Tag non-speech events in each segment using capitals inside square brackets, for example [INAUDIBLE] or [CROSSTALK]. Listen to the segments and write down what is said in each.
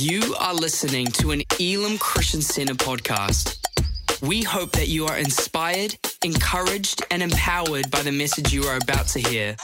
You are listening to an Elim Christian Center podcast. We hope that you are inspired, encouraged, and empowered by the message you are about to hear.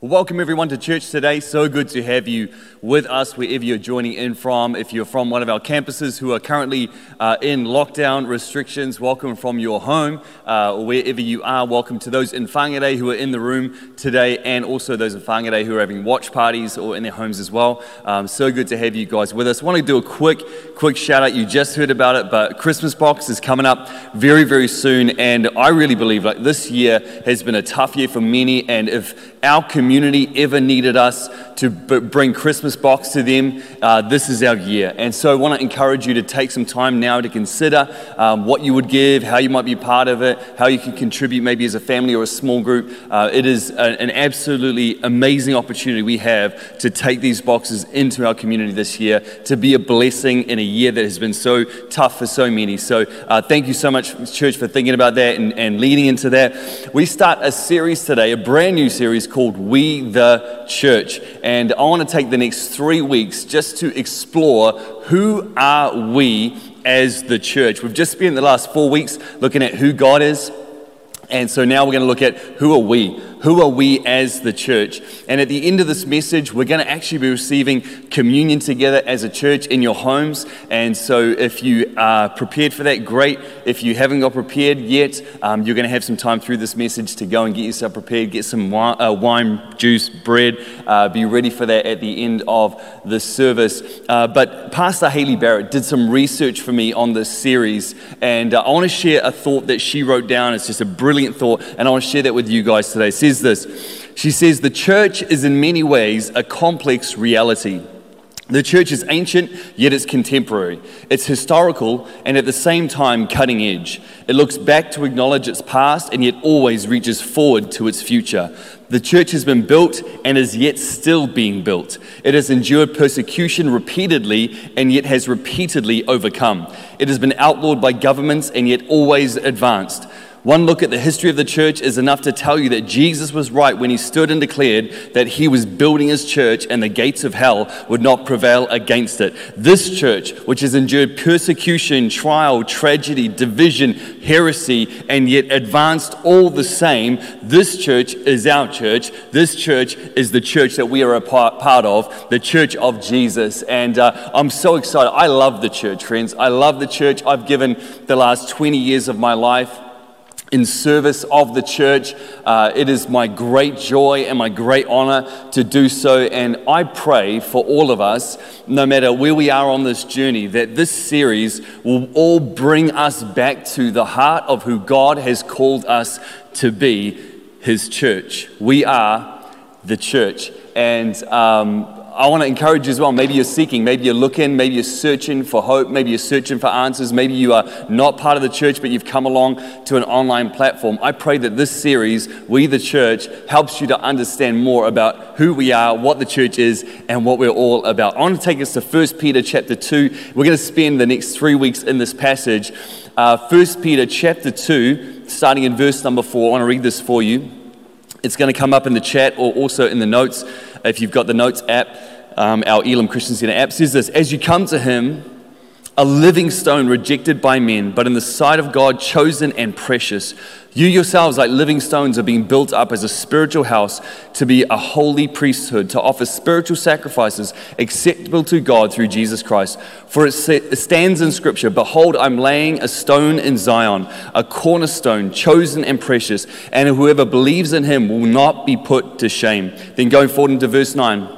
Welcome everyone to church today. So good to have you with us wherever you're joining in from. If you're from one of our campuses who are currently uh, in lockdown restrictions, welcome from your home. Uh, wherever you are, welcome to those in Whangarei who are in the room today and also those in Whangarei who are having watch parties or in their homes as well. Um, so good to have you guys with us. I want to do a quick, quick shout out. You just heard about it, but Christmas box is coming up very, very soon. And I really believe like this year has been a tough year for many. And if our community ever needed us to b- bring Christmas box to them, uh, this is our year. And so I want to encourage you to take some time now to consider um, what you would give, how you might be part of it, how you can contribute maybe as a family or a small group. Uh, it is a, an absolutely amazing opportunity we have to take these boxes into our community this year, to be a blessing in a year that has been so tough for so many. So uh, thank you so much, church, for thinking about that and, and leading into that. We start a series today, a brand new series called We the Church. And I want to take the next three weeks just to explore who are we as the church. We've just spent the last four weeks looking at who God is. And so now we're going to look at who are we? Who are we as the church? And at the end of this message, we're going to actually be receiving communion together as a church in your homes. And so if you are prepared for that, great. If you haven't got prepared yet, um, you're going to have some time through this message to go and get yourself prepared, get some wine, uh, wine juice, bread. Uh, be ready for that at the end of the service. Uh, but Pastor Haley Barrett did some research for me on this series. And uh, I want to share a thought that she wrote down. It's just a brilliant thought. And I want to share that with you guys today says this She says, The church is in many ways a complex reality. The church is ancient, yet it's contemporary. It's historical and at the same time cutting edge. It looks back to acknowledge its past and yet always reaches forward to its future. The church has been built and is yet still being built. It has endured persecution repeatedly and yet has repeatedly overcome. It has been outlawed by governments and yet always advanced. One look at the history of the church is enough to tell you that Jesus was right when he stood and declared that he was building his church and the gates of hell would not prevail against it. This church, which has endured persecution, trial, tragedy, division, heresy, and yet advanced all the same, this church is our church. This church is the church that we are a part of, the church of Jesus. And uh, I'm so excited. I love the church, friends. I love the church. I've given the last 20 years of my life in service of the church. Uh, it is my great joy and my great honor to do so. And I pray for all of us, no matter where we are on this journey, that this series will all bring us back to the heart of who God has called us to be His church. We are the church. And um, I want to encourage you as well. Maybe you're seeking, maybe you're looking, maybe you're searching for hope, maybe you're searching for answers, maybe you are not part of the church, but you've come along to an online platform. I pray that this series, We the Church, helps you to understand more about who we are, what the church is, and what we're all about. I want to take us to 1 Peter chapter 2. We're going to spend the next three weeks in this passage. Uh, 1 Peter chapter 2, starting in verse number 4. I want to read this for you. It's going to come up in the chat or also in the notes if you've got the notes app, um, our Elim Christian Center app, says this As you come to him, a living stone rejected by men, but in the sight of God, chosen and precious. You yourselves, like living stones, are being built up as a spiritual house to be a holy priesthood, to offer spiritual sacrifices acceptable to God through Jesus Christ. For it stands in Scripture Behold, I'm laying a stone in Zion, a cornerstone, chosen and precious, and whoever believes in him will not be put to shame. Then going forward into verse 9.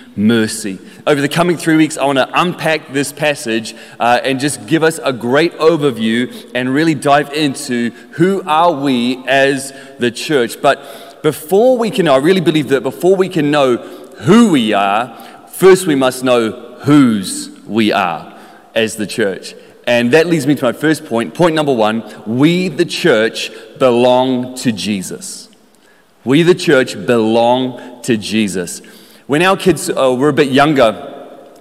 mercy. Over the coming three weeks, I want to unpack this passage uh, and just give us a great overview and really dive into who are we as the church. But before we can I really believe that before we can know who we are, first we must know whose we are as the church. And that leads me to my first point. Point number one we, the church, belong to Jesus. We, the church, belong to Jesus. When our kids uh, were a bit younger,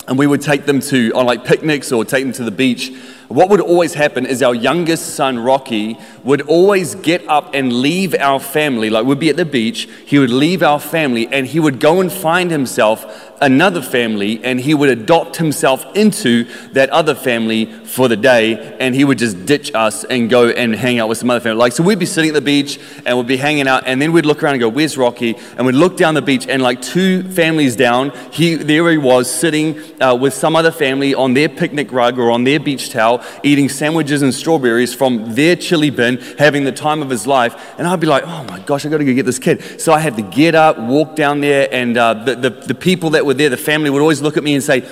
and we would take them to on like picnics or take them to the beach, what would always happen is our youngest son, Rocky, would always get up and leave our family. Like we'd be at the beach, he would leave our family and he would go and find himself another family and he would adopt himself into that other family for the day and he would just ditch us and go and hang out with some other family. Like, so we'd be sitting at the beach and we'd be hanging out and then we'd look around and go, Where's Rocky? And we'd look down the beach and like two families down, he, there he was sitting uh, with some other family on their picnic rug or on their beach towel, eating sandwiches and strawberries from their chili bin, having the time of his life. And I'd be like, Oh my gosh, I gotta go get this kid. So I had to get up, walk down there, and uh, the, the, the people that were there, the family would always look at me and say,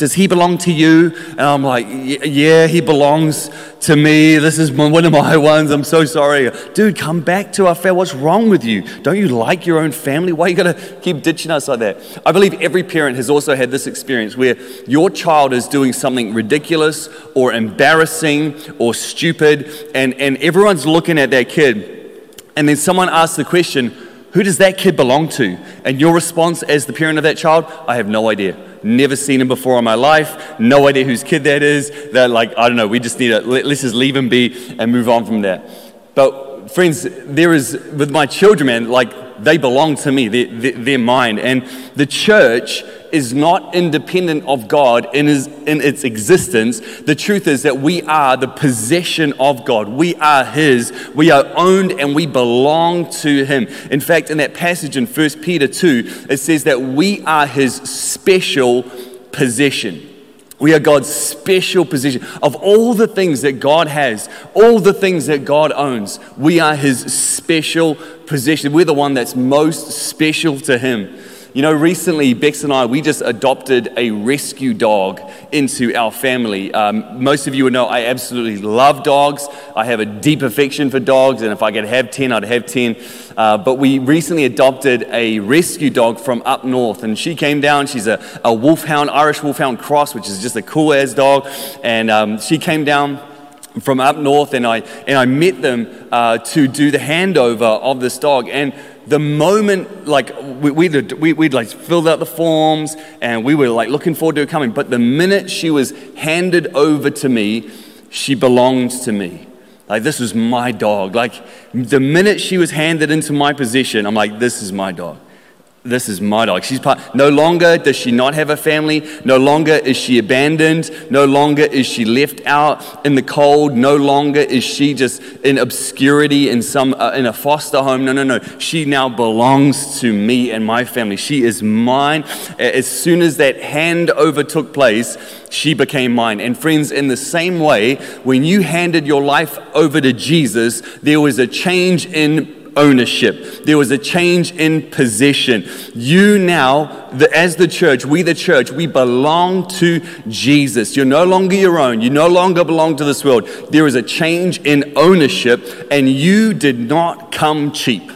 does he belong to you? And I'm like, yeah, he belongs to me. This is one of my [LAUGHS] ones. I'm so sorry. Dude, come back to our family. What's wrong with you? Don't you like your own family? Why you going to keep ditching us like that? I believe every parent has also had this experience where your child is doing something ridiculous or embarrassing or stupid, and, and everyone's looking at that kid. And then someone asks the question, who does that kid belong to? And your response as the parent of that child, I have no idea. Never seen him before in my life. No idea whose kid that is. They're like, I don't know, we just need to, let's just leave him be and move on from there. But friends, there is, with my children, man, like, they belong to me, they're, they're mine. And the church is not independent of God in, his, in its existence. The truth is that we are the possession of God. We are His. We are owned and we belong to Him. In fact, in that passage in 1 Peter 2, it says that we are His special possession. We are God's special possession. Of all the things that God has, all the things that God owns, we are His special possession. We're the one that's most special to Him. You know, recently, Bex and I, we just adopted a rescue dog into our family. Um, most of you would know I absolutely love dogs. I have a deep affection for dogs, and if I could have 10, I'd have 10. Uh, but we recently adopted a rescue dog from up north, and she came down. She's a, a wolfhound, Irish wolfhound cross, which is just a cool ass dog. And um, she came down from up north, and I, and I met them uh, to do the handover of this dog. And the moment, like, we, we'd, we'd like filled out the forms and we were like looking forward to her coming, but the minute she was handed over to me, she belonged to me. Like, this was my dog. Like, the minute she was handed into my position, I'm like, this is my dog this is my dog. She's part. No longer does she not have a family. No longer is she abandoned. No longer is she left out in the cold. No longer is she just in obscurity in some uh, in a foster home. No, no, no. She now belongs to me and my family. She is mine. As soon as that handover took place, she became mine. And friends, in the same way, when you handed your life over to Jesus, there was a change in ownership. There was a change in possession. You now, the, as the church, we the church, we belong to Jesus. You're no longer your own. You no longer belong to this world. There is a change in ownership, and you did not come cheap.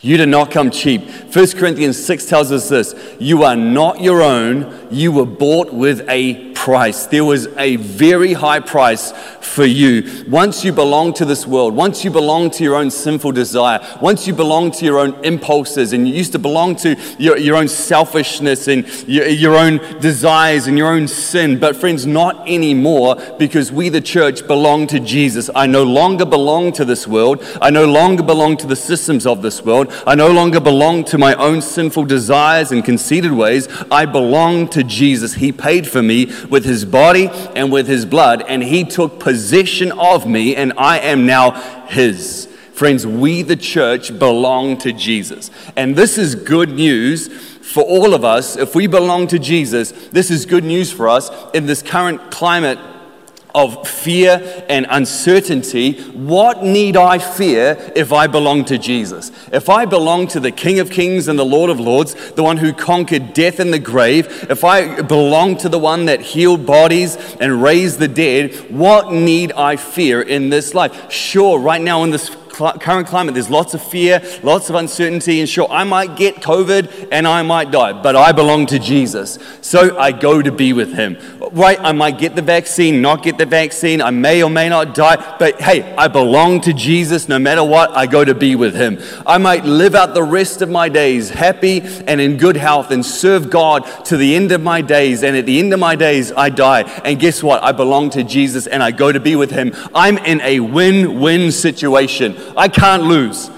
You did not come cheap. 1 Corinthians 6 tells us this You are not your own, you were bought with a price. There was a very high price for you. Once you belong to this world, once you belong to your own sinful desire, once you belong to your own impulses, and you used to belong to your, your own selfishness and your, your own desires and your own sin. But, friends, not anymore because we, the church, belong to Jesus. I no longer belong to this world. I no longer belong to the systems of this world. I no longer belong to my own sinful desires and conceited ways. I belong to Jesus. He paid for me with his body and with his blood, and he took possession of me, and I am now his. Friends, we, the church, belong to Jesus. And this is good news for all of us. If we belong to Jesus, this is good news for us in this current climate of fear and uncertainty, what need I fear if I belong to Jesus? If I belong to the King of Kings and the Lord of Lords, the one who conquered death and the grave, if I belong to the one that healed bodies and raised the dead, what need I fear in this life? Sure, right now in this cl- current climate, there's lots of fear, lots of uncertainty, and sure, I might get COVID and I might die, but I belong to Jesus. So I go to be with him. Right? I might get the vaccine, not get the vaccine, I may or may not die, but hey, I belong to Jesus no matter what, I go to be with him. I might live out the rest of my days happy and in good health and serve God to the end of my days, and at the end of my days, I die. And guess what? I belong to Jesus and I go to be with him. I'm in a win win situation. I can't lose.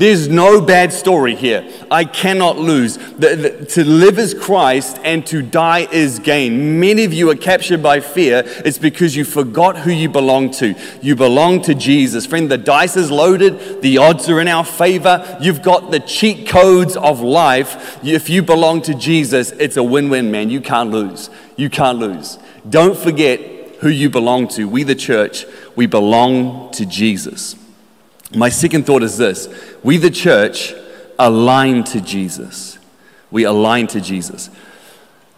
There's no bad story here. I cannot lose. The, the, to live is Christ and to die is gain. Many of you are captured by fear. It's because you forgot who you belong to. You belong to Jesus. Friend, the dice is loaded, the odds are in our favor. You've got the cheat codes of life. If you belong to Jesus, it's a win win, man. You can't lose. You can't lose. Don't forget who you belong to. We, the church, we belong to Jesus. My second thought is this we, the church, align to Jesus. We align to Jesus.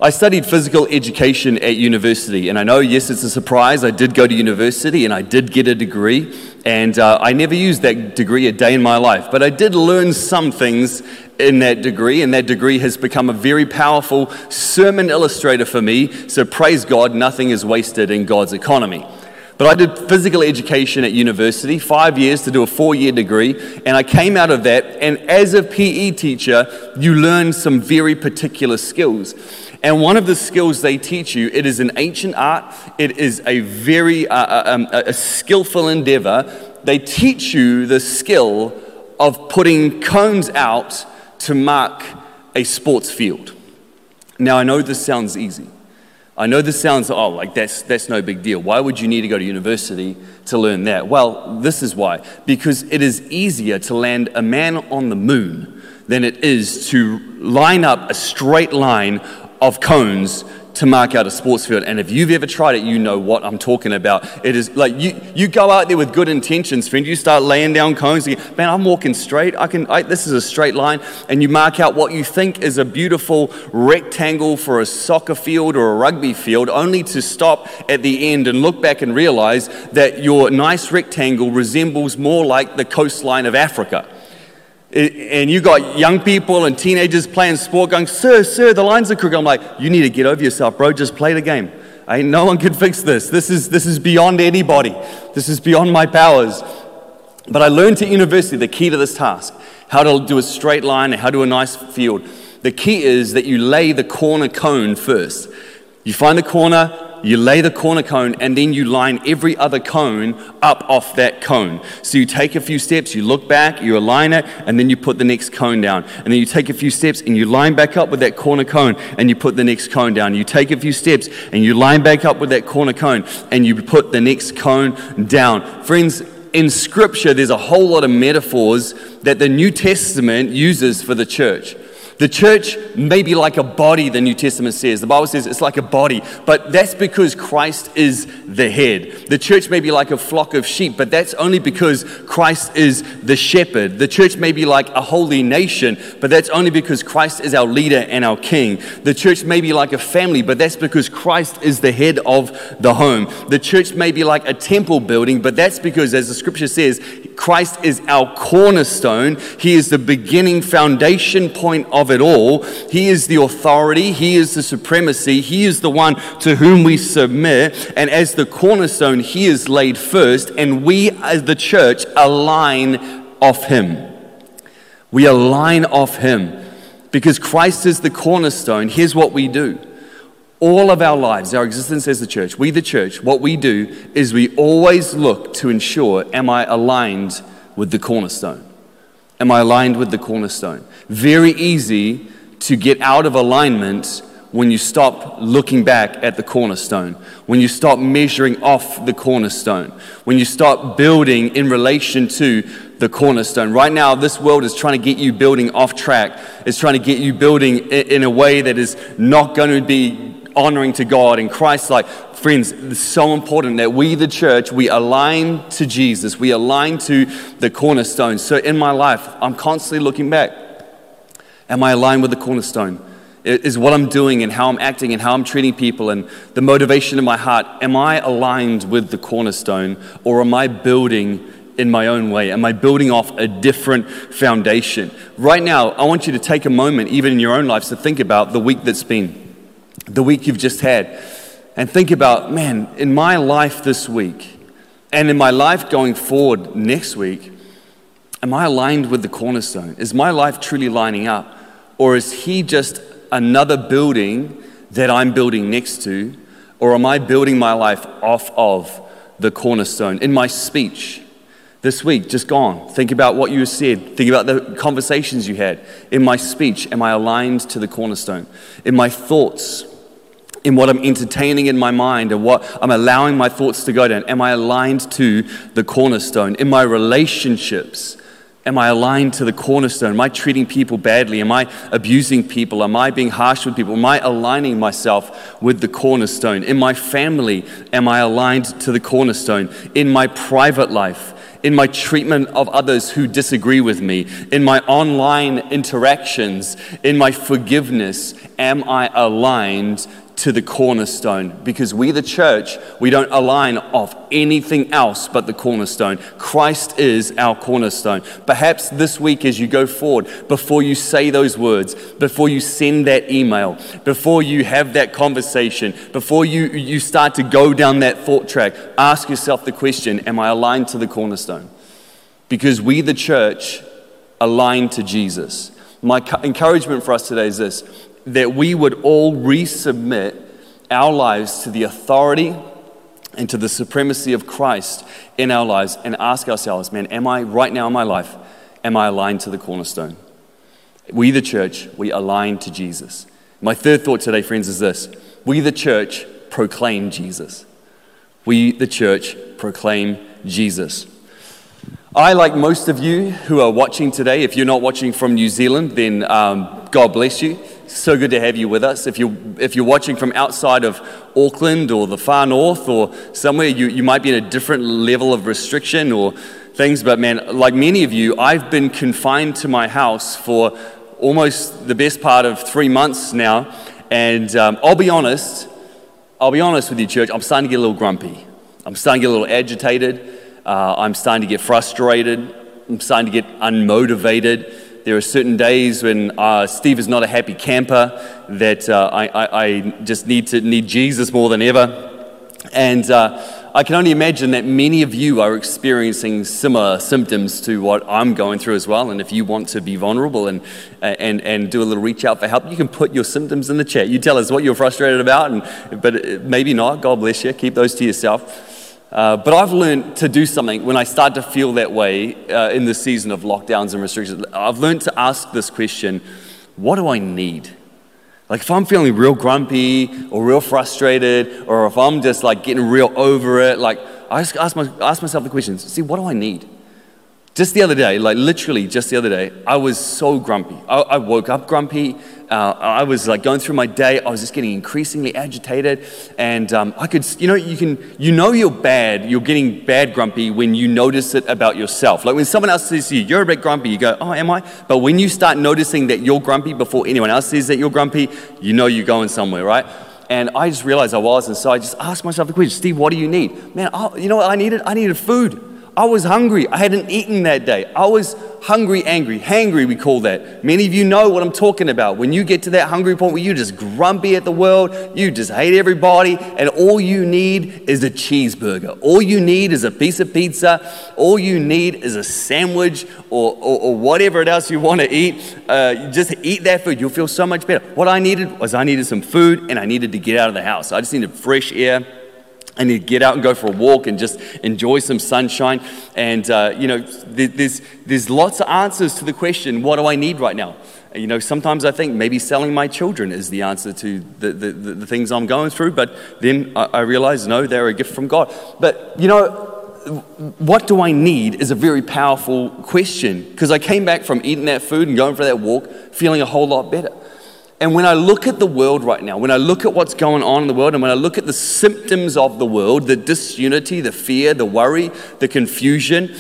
I studied physical education at university, and I know, yes, it's a surprise. I did go to university and I did get a degree, and uh, I never used that degree a day in my life, but I did learn some things in that degree, and that degree has become a very powerful sermon illustrator for me. So, praise God, nothing is wasted in God's economy. But I did physical education at university, five years to do a four year degree, and I came out of that. And as a PE teacher, you learn some very particular skills. And one of the skills they teach you, it is an ancient art, it is a very uh, uh um, a skillful endeavor. They teach you the skill of putting cones out to mark a sports field. Now, I know this sounds easy. I know this sounds, oh, like that's, that's no big deal. Why would you need to go to university to learn that? Well, this is why. Because it is easier to land a man on the moon than it is to line up a straight line of cones to mark out a sports field. And if you've ever tried it, you know what I'm talking about. It is like you, you go out there with good intentions, friend. You start laying down cones. You, Man, I'm walking straight. I can. I, this is a straight line, and you mark out what you think is a beautiful rectangle for a soccer field or a rugby field, only to stop at the end and look back and realize that your nice rectangle resembles more like the coastline of Africa and you got young people and teenagers playing sport going, Sir, sir, the lines are crooked. I'm like, You need to get over yourself, bro. Just play the game. Ain't no one can fix this. This is, this is beyond anybody. This is beyond my powers. But I learned at university the key to this task how to do a straight line and how to do a nice field. The key is that you lay the corner cone first. You find the corner, you lay the corner cone, and then you line every other cone up off that cone. So you take a few steps, you look back, you align it, and then you put the next cone down. And then you take a few steps and you line back up with that corner cone, and you put the next cone down. You take a few steps and you line back up with that corner cone, and you put the next cone down. Friends, in Scripture, there's a whole lot of metaphors that the New Testament uses for the church. The church may be like a body, the New Testament says. The Bible says it's like a body, but that's because Christ is the head. The church may be like a flock of sheep, but that's only because Christ is the shepherd. The church may be like a holy nation, but that's only because Christ is our leader and our king. The church may be like a family, but that's because Christ is the head of the home. The church may be like a temple building, but that's because, as the scripture says, Christ is our cornerstone. He is the beginning foundation point of it all. He is the authority, He is the supremacy, He is the one to whom we submit. And as the cornerstone, He is laid first, and we as the church align off Him. We align off Him. Because Christ is the cornerstone, here's what we do. All of our lives, our existence as the church, we the church, what we do is we always look to ensure am I aligned with the cornerstone? Am I aligned with the cornerstone? Very easy to get out of alignment when you stop looking back at the cornerstone, when you stop measuring off the cornerstone, when you start building in relation to the cornerstone. Right now, this world is trying to get you building off track, it's trying to get you building in a way that is not going to be honoring to God and Christ like. Friends, it's so important that we, the church, we align to Jesus, we align to the cornerstone. So in my life, I'm constantly looking back. Am I aligned with the cornerstone? Is what I'm doing and how I'm acting and how I'm treating people and the motivation in my heart, am I aligned with the cornerstone or am I building in my own way? Am I building off a different foundation? Right now, I want you to take a moment, even in your own lives, to think about the week that's been, the week you've just had, and think about, man, in my life this week, and in my life going forward next week, am I aligned with the cornerstone? Is my life truly lining up? Or is he just another building that I'm building next to? Or am I building my life off of the cornerstone? In my speech this week, just gone, think about what you said, think about the conversations you had. In my speech, am I aligned to the cornerstone? In my thoughts, in what I'm entertaining in my mind and what I'm allowing my thoughts to go down, am I aligned to the cornerstone? In my relationships, Am I aligned to the cornerstone? Am I treating people badly? Am I abusing people? Am I being harsh with people? Am I aligning myself with the cornerstone? In my family, am I aligned to the cornerstone? In my private life, in my treatment of others who disagree with me, in my online interactions, in my forgiveness, am I aligned to the cornerstone because we, the church, we don't align off anything else but the cornerstone. Christ is our cornerstone. Perhaps this week, as you go forward, before you say those words, before you send that email, before you have that conversation, before you, you start to go down that thought track, ask yourself the question Am I aligned to the cornerstone? Because we, the church, align to Jesus. My encouragement for us today is this that we would all resubmit our lives to the authority and to the supremacy of Christ in our lives and ask ourselves, man, am I right now in my life, am I aligned to the cornerstone? We, the church, we align to Jesus. My third thought today, friends, is this we, the church, proclaim Jesus. We, the church, proclaim Jesus. I, like most of you who are watching today, if you're not watching from New Zealand, then um, God bless you. So good to have you with us. If you're, if you're watching from outside of Auckland or the far north or somewhere, you, you might be in a different level of restriction or things. But man, like many of you, I've been confined to my house for almost the best part of three months now. And um, I'll be honest, I'll be honest with you, church, I'm starting to get a little grumpy. I'm starting to get a little agitated. Uh, I'm starting to get frustrated. I'm starting to get unmotivated. There are certain days when uh, Steve is not a happy camper, that uh, I, I, I, just need to need Jesus more than ever. And uh, I can only imagine that many of you are experiencing similar symptoms to what I'm going through as well. And if you want to be vulnerable and, and, and do a little reach out for help, you can put your symptoms in the chat. You tell us what you're frustrated about, and, but maybe not. God bless you. Keep those to yourself. Uh, but I've learned to do something when I start to feel that way uh, in the season of lockdowns and restrictions. I've learned to ask this question what do I need? Like, if I'm feeling real grumpy or real frustrated, or if I'm just like getting real over it, like, I just ask, my, ask myself the question see, what do I need? Just the other day, like literally just the other day, I was so grumpy. I, I woke up grumpy. Uh, I was like going through my day. I was just getting increasingly agitated, and um, I could, you know, you can, you know, you're bad. You're getting bad grumpy when you notice it about yourself. Like when someone else says to you, "You're a bit grumpy," you go, "Oh, am I?" But when you start noticing that you're grumpy before anyone else says that you're grumpy, you know you're going somewhere, right? And I just realized I was, and so I just asked myself the question, Steve, what do you need? Man, I, you know what I needed? I needed food. I was hungry. I hadn't eaten that day. I was hungry, angry. Hangry, we call that. Many of you know what I'm talking about. When you get to that hungry point where you're just grumpy at the world, you just hate everybody, and all you need is a cheeseburger. All you need is a piece of pizza. All you need is a sandwich or, or, or whatever else you want to eat. Uh, just eat that food. You'll feel so much better. What I needed was I needed some food and I needed to get out of the house. I just needed fresh air. Need to get out and go for a walk and just enjoy some sunshine. And, uh, you know, there's, there's lots of answers to the question, what do I need right now? You know, sometimes I think maybe selling my children is the answer to the, the, the things I'm going through, but then I, I realize, no, they're a gift from God. But, you know, what do I need is a very powerful question because I came back from eating that food and going for that walk feeling a whole lot better. And when I look at the world right now, when I look at what's going on in the world, and when I look at the symptoms of the world, the disunity, the fear, the worry, the confusion,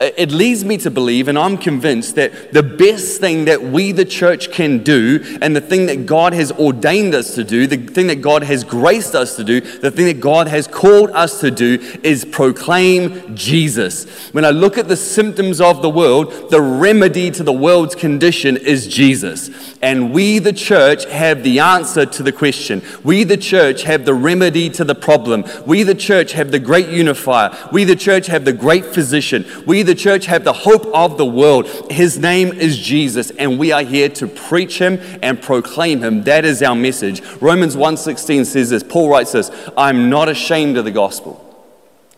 it leads me to believe, and I'm convinced, that the best thing that we, the church, can do, and the thing that God has ordained us to do, the thing that God has graced us to do, the thing that God has called us to do, is proclaim Jesus. When I look at the symptoms of the world, the remedy to the world's condition is Jesus. And we, the church, have the answer to the question. We, the church, have the remedy to the problem. We, the church, have the great unifier. We, the church, have the great physician. We, the church, have the hope of the world. His name is Jesus, and we are here to preach him and proclaim him. That is our message. Romans 1:16 says this. Paul writes this, I'm not ashamed of the gospel.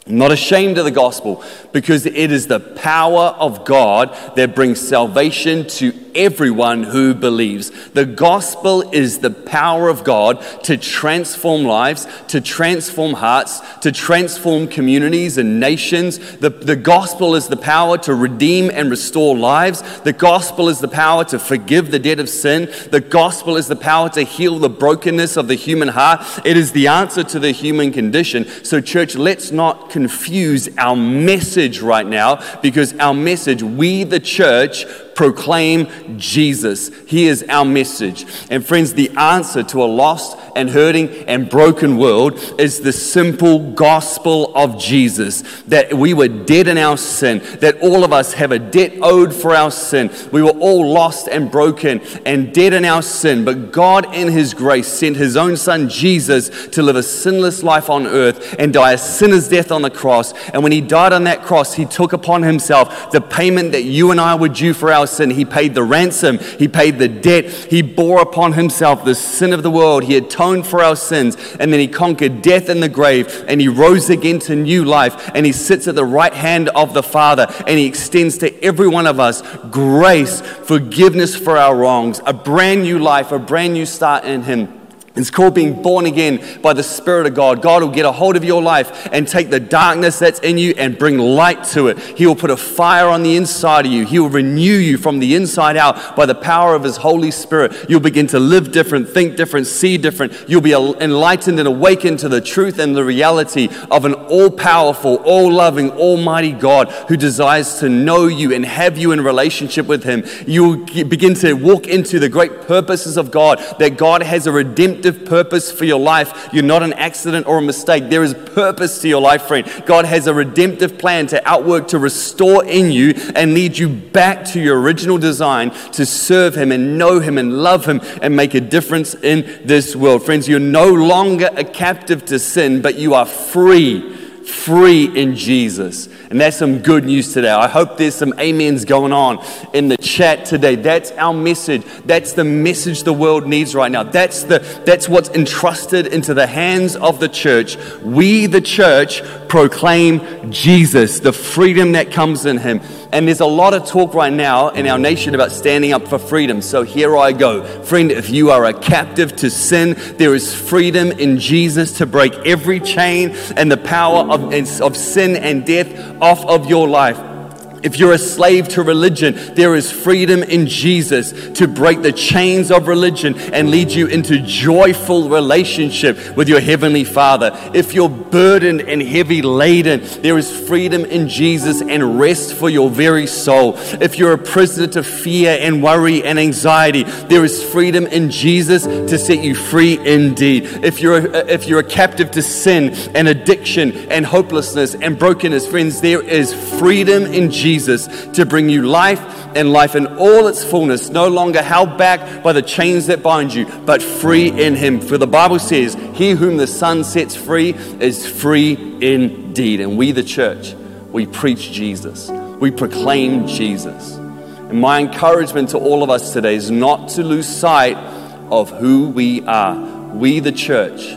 I'm not ashamed of the gospel because it is the power of God that brings salvation to everyone who believes. The gospel is the power of God to transform lives, to transform hearts, to transform communities and nations. The, the gospel is the power to redeem and restore lives. The gospel is the power to forgive the debt of sin. The gospel is the power to heal the brokenness of the human heart. It is the answer to the human condition. So, church, let's not confuse our message right now because our message, we the church, proclaim Jesus. He is our message. And friends, the answer to a lost and hurting and broken world is the simple gospel of Jesus that we were dead in our sin, that all of us have a debt owed for our sin. We were all lost and broken and dead in our sin, but God, in His grace, sent His own Son Jesus to live a sinless life on earth and die a sinner's death on the cross. And when He died on that cross, He took upon Himself the payment that you and I were due for our sin. He paid the ransom, He paid the debt, He bore upon Himself the sin of the world. He atoned for our sins, and then he conquered death in the grave, and he rose again to new life, and he sits at the right hand of the Father, and he extends to every one of us grace, forgiveness for our wrongs, a brand new life, a brand new start in him. It's called being born again by the Spirit of God. God will get a hold of your life and take the darkness that's in you and bring light to it. He will put a fire on the inside of you. He will renew you from the inside out by the power of His Holy Spirit. You'll begin to live different, think different, see different. You'll be enlightened and awakened to the truth and the reality of an all powerful, all loving, almighty God who desires to know you and have you in relationship with Him. You'll begin to walk into the great purposes of God, that God has a redemptive redemptive purpose for your life. You're not an accident or a mistake. There is purpose to your life, friend. God has a redemptive plan to outwork, to restore in you and lead you back to your original design to serve Him and know Him and love Him and make a difference in this world. Friends, you're no longer a captive to sin, but you are free free in Jesus. And that's some good news today. I hope there's some amens going on in the chat today. That's our message. That's the message the world needs right now. That's, the, that's what's entrusted into the hands of the church. We, the church, proclaim Jesus, the freedom that comes in Him. And there's a lot of talk right now in our nation about standing up for freedom. So here I go. Friend, if you are a captive to sin, there is freedom in Jesus to break every chain and the power of, of sin and death off of your life. If you're a slave to religion, there is freedom in Jesus to break the chains of religion and lead you into joyful relationship with your heavenly Father. If you're burdened and heavy laden, there is freedom in Jesus and rest for your very soul. If you're a prisoner to fear and worry and anxiety, there is freedom in Jesus to set you free indeed. If you're a, if you're a captive to sin and addiction and hopelessness and brokenness, friends, there is freedom in Jesus Jesus to bring you life and life in all its fullness, no longer held back by the chains that bind you, but free in Him. For the Bible says, He whom the Son sets free is free indeed. And we, the church, we preach Jesus, we proclaim Jesus. And my encouragement to all of us today is not to lose sight of who we are. We, the church,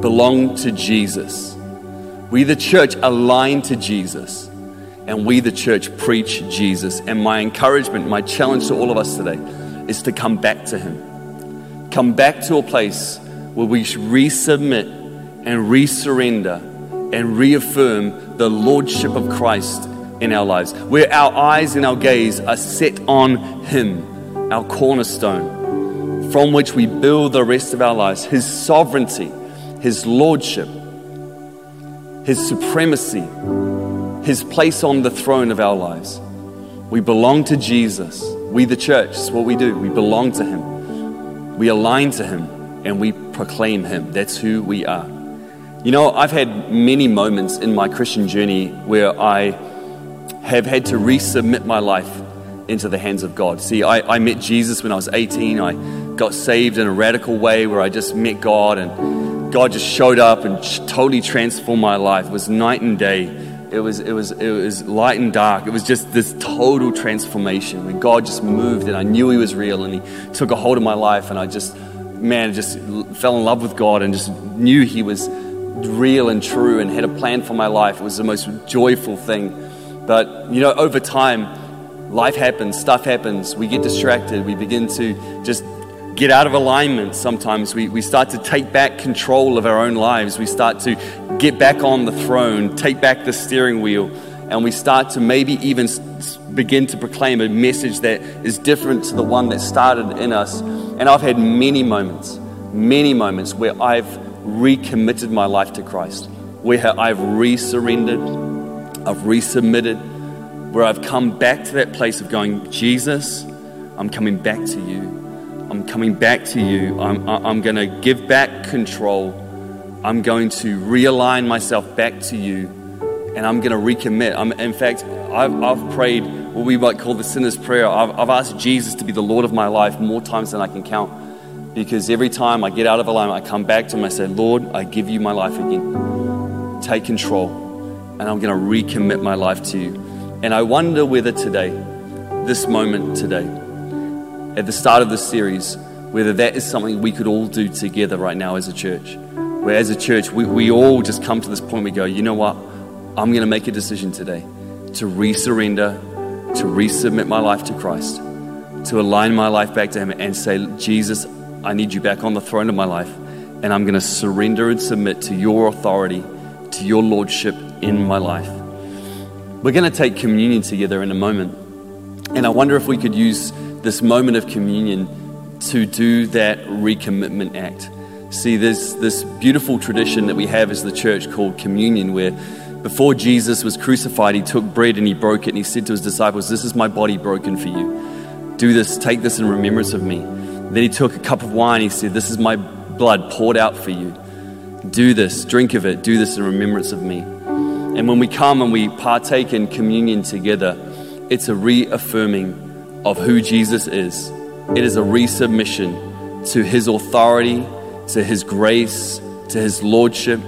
belong to Jesus. We, the church, align to Jesus and we, the church, preach Jesus. And my encouragement, my challenge to all of us today is to come back to Him. Come back to a place where we resubmit and resurrender and reaffirm the Lordship of Christ in our lives, where our eyes and our gaze are set on Him, our cornerstone, from which we build the rest of our lives, His sovereignty, His Lordship, His supremacy his place on the throne of our lives. We belong to Jesus. We, the church, is what we do. We belong to him. We align to him and we proclaim him. That's who we are. You know, I've had many moments in my Christian journey where I have had to resubmit my life into the hands of God. See, I, I met Jesus when I was 18. I got saved in a radical way where I just met God and God just showed up and totally transformed my life. It was night and day. It was, it was, it was light and dark. It was just this total transformation when God just moved and I knew He was real and He took a hold of my life and I just, man, just fell in love with God and just knew He was real and true and had a plan for my life. It was the most joyful thing. But, you know, over time, life happens, stuff happens, we get distracted, we begin to just get out of alignment sometimes. We, we start to take back control of our own lives. We start to get back on the throne, take back the steering wheel, and we start to maybe even begin to proclaim a message that is different to the one that started in us. And I've had many moments, many moments where I've recommitted my life to Christ, where I've resurrendered, I've resubmitted, where I've come back to that place of going, Jesus, I'm coming back to you. I'm coming back to you. I'm, I'm going to give back control. I'm going to realign myself back to you. And I'm going to recommit. I'm, in fact, I've, I've prayed what we might call the sinner's prayer. I've, I've asked Jesus to be the Lord of my life more times than I can count because every time I get out of alignment, I come back to Him. And I say, Lord, I give you my life again. Take control, and I'm going to recommit my life to you. And I wonder whether today, this moment today, at the start of this series, whether that is something we could all do together right now as a church. Where as a church, we, we all just come to this point, we go, you know what? I'm going to make a decision today to resurrender, to resubmit my life to Christ, to align my life back to Him and say, Jesus, I need you back on the throne of my life, and I'm going to surrender and submit to your authority, to your lordship in my life. We're going to take communion together in a moment, and I wonder if we could use this moment of communion to do that recommitment act. See, there's this beautiful tradition that we have as the church called communion, where before Jesus was crucified, he took bread and he broke it, and he said to his disciples, This is my body broken for you. Do this, take this in remembrance of me. Then he took a cup of wine. He said, This is my blood poured out for you. Do this, drink of it, do this in remembrance of me. And when we come and we partake in communion together, it's a reaffirming of who Jesus is. It is a resubmission to his authority, to his grace, to his lordship.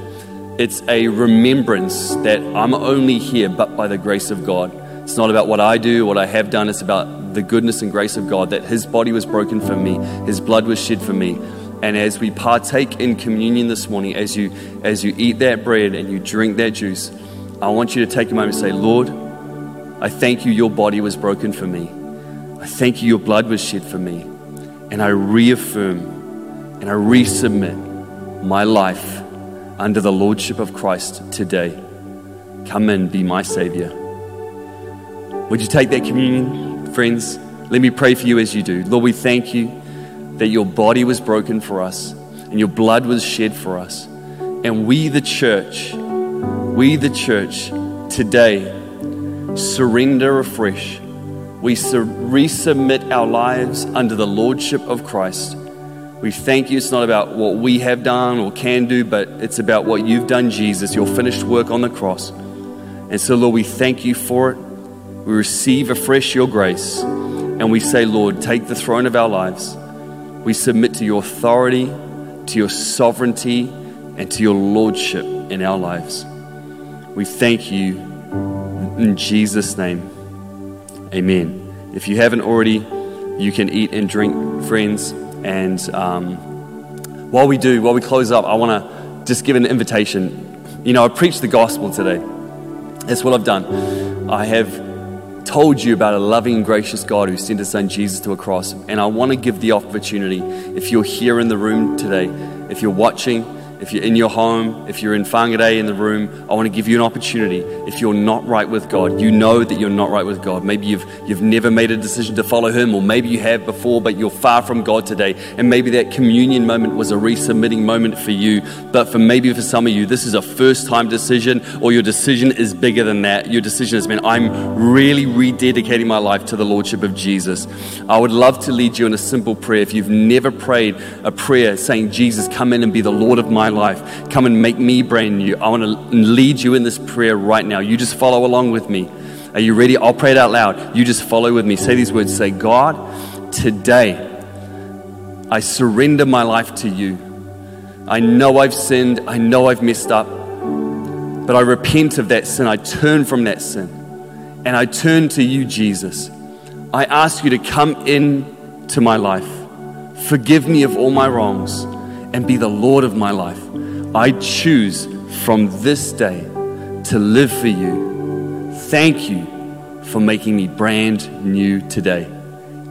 It's a remembrance that I'm only here but by the grace of God. It's not about what I do, what I have done. It's about the goodness and grace of God that His body was broken for me, His blood was shed for me. And as we partake in communion this morning, as you as you eat that bread and you drink that juice, I want you to take a moment and say, Lord, I thank you, your body was broken for me. I thank you, your blood was shed for me. And I reaffirm and I resubmit my life under the Lordship of Christ today. Come and be my Savior. Would you take that communion, friends? Let me pray for you as you do. Lord, we thank you that your body was broken for us and your blood was shed for us. And we, the church, we, the church, today surrender afresh. We resubmit our lives under the Lordship of Christ. We thank you. It's not about what we have done or can do, but it's about what you've done, Jesus, your finished work on the cross. And so, Lord, we thank you for it. We receive afresh your grace and we say, Lord, take the throne of our lives. We submit to your authority, to your sovereignty, and to your lordship in our lives. We thank you in Jesus' name. Amen. If you haven't already, you can eat and drink, friends. And um, while we do, while we close up, I want to just give an invitation. You know, I preached the gospel today. That's what I've done. I have told you about a loving gracious God who sent his son Jesus to a cross. And I want to give the opportunity, if you're here in the room today, if you're watching, if you're in your home, if you're in Whangarei in the room, I want to give you an opportunity. If you're not right with God, you know that you're not right with God. Maybe you've, you've never made a decision to follow Him, or maybe you have before, but you're far from God today. And maybe that communion moment was a resubmitting moment for you. But for maybe for some of you, this is a first time decision, or your decision is bigger than that. Your decision has been, I'm really rededicating my life to the Lordship of Jesus. I would love to lead you in a simple prayer. If you've never prayed a prayer saying, Jesus, come in and be the Lord of my life, come and make me brand new, I want to lead you in this prayer right now. You just follow along with me. Are you ready? I'll pray it out loud. You just follow with me. Say these words Say, God, today I surrender my life to you. I know I've sinned. I know I've messed up. But I repent of that sin. I turn from that sin. And I turn to you, Jesus. I ask you to come in to my life. Forgive me of all my wrongs and be the Lord of my life. I choose from this day to live for you. Thank you for making me brand new today.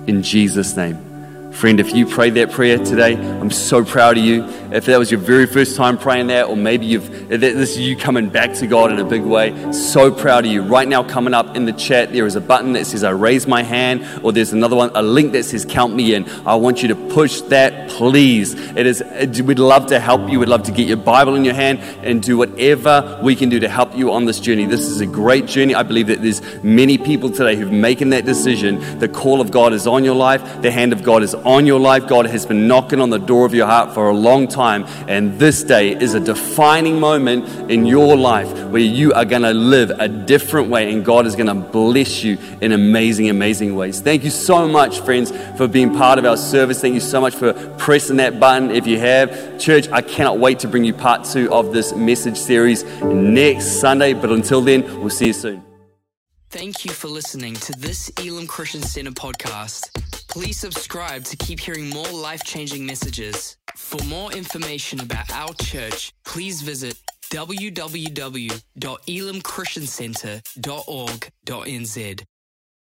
In Jesus' name. Friend, if you prayed that prayer today, I'm so proud of you. If that was your very first time praying that, or maybe you've, this is you coming back to God in a big way, so proud of you. Right now, coming up in the chat, there is a button that says I raise my hand, or there's another one, a link that says count me in. I want you to push that, please. It is, we'd love to help you. We'd love to get your Bible in your hand and do whatever we can do to help you on this journey. This is a great journey. I believe that there's many people today who've making that decision. The call of God is on your life, the hand of God is on your life. God has been knocking on the door of your heart for a long time. And this day is a defining moment in your life where you are going to live a different way and God is going to bless you in amazing, amazing ways. Thank you so much, friends, for being part of our service. Thank you so much for pressing that button if you have. Church, I cannot wait to bring you part two of this message series next Sunday. But until then, we'll see you soon. Thank you for listening to this Elim Christian Center podcast. Please subscribe to keep hearing more life changing messages. For more information about our church, please visit www.elimchristiancenter.org.nz.